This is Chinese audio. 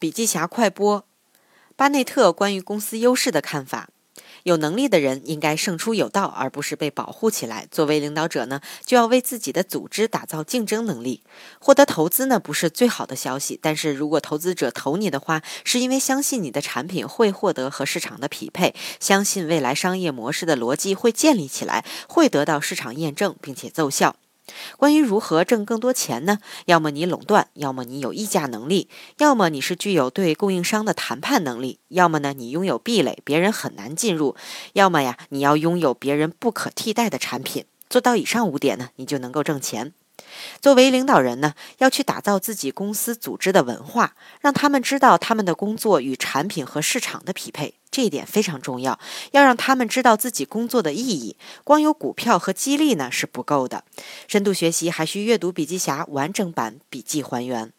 笔记侠快播，巴内特关于公司优势的看法：有能力的人应该胜出有道，而不是被保护起来。作为领导者呢，就要为自己的组织打造竞争能力。获得投资呢，不是最好的消息，但是如果投资者投你的话，是因为相信你的产品会获得和市场的匹配，相信未来商业模式的逻辑会建立起来，会得到市场验证，并且奏效。关于如何挣更多钱呢？要么你垄断，要么你有议价能力，要么你是具有对供应商的谈判能力，要么呢你拥有壁垒，别人很难进入，要么呀你要拥有别人不可替代的产品。做到以上五点呢，你就能够挣钱。作为领导人呢，要去打造自己公司组织的文化，让他们知道他们的工作与产品和市场的匹配。这一点非常重要，要让他们知道自己工作的意义。光有股票和激励呢是不够的，深度学习还需阅读笔记侠完整版笔记还原。